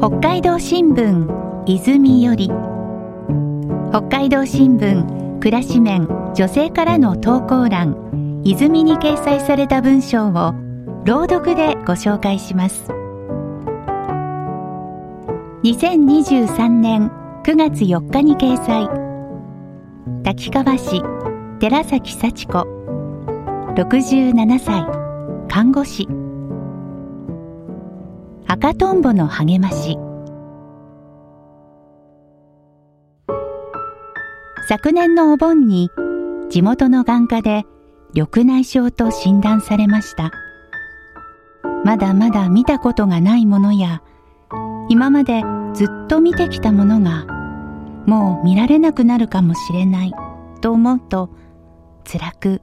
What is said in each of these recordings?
北海道新聞泉より。北海道新聞暮らし面女性からの投稿欄泉に掲載された文章を朗読でご紹介します。2023年9月4日に掲載。滝川市寺崎幸子。67歳。看護師。赤とんぼの励まし。昨年のお盆に地元の眼科で緑内障と診断されました。まだまだ見たことがないものや今までずっと見てきたものがもう見られなくなるかもしれないと思うと辛く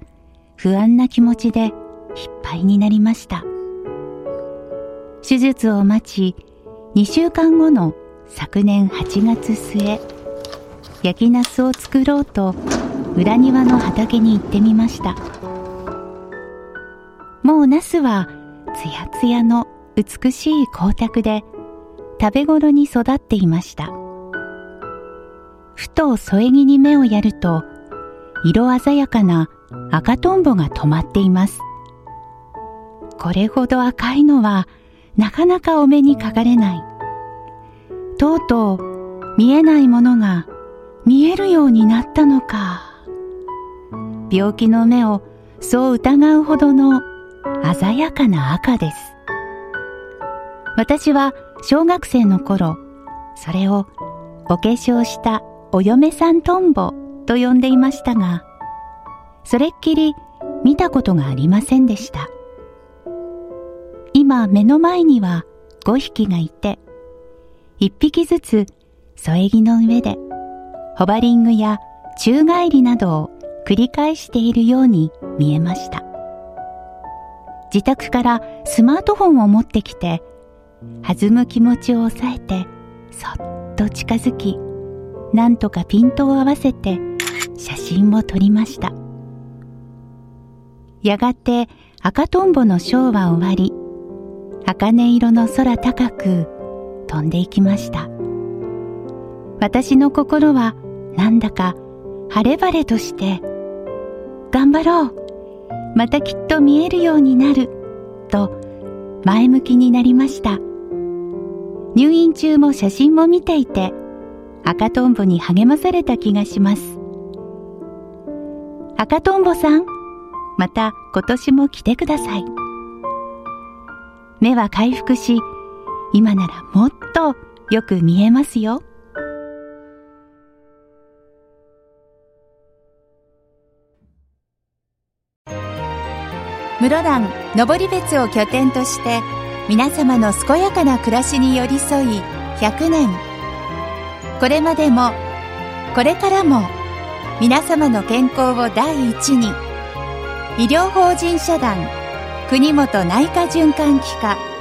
不安な気持ちでいっぱいになりました。手術を待ち2週間後の昨年8月末焼きナスを作ろうと裏庭の畑に行ってみました。もうナスはつやつやの美しい光沢で食べ頃に育っていました。ふと添え木に目をやると色鮮やかな赤とんぼが止まっています。これほど赤いのはなかなかお目にかかれない。とうとう見えないものが見えるようになったのか。病気の目をそう疑うほどの鮮やかな赤です。私は小学生の頃それをお化粧したお嫁さんトンボと呼んでいましたがそれっきり見たことがありませんでした。今目の前には5匹がいて1匹ずつ添え木の上でホバリングや宙返りなどを繰り返しているように見えました。自宅からスマートフォンを持ってきて弾む気持ちを抑えてそっと近づきなんとかピントを合わせて写真を撮りました。やがて赤とんぼのショーは終わり茜色の空高く飛んでいきました。私の心はなんだか晴れ晴れとして頑張ろう。またきっと見えるようになると前向きになりました。入院中も写真も見ていて赤とんぼに励まされた気がします。赤とんぼさんまた今年も来てください。目は回復し今ならもっとよく見えますよ。室蘭登別を拠点として皆様の健やかな暮らしに寄り添い100年。これまでもこれからも皆様の健康を第一に医療法人社団国本内科循環器科。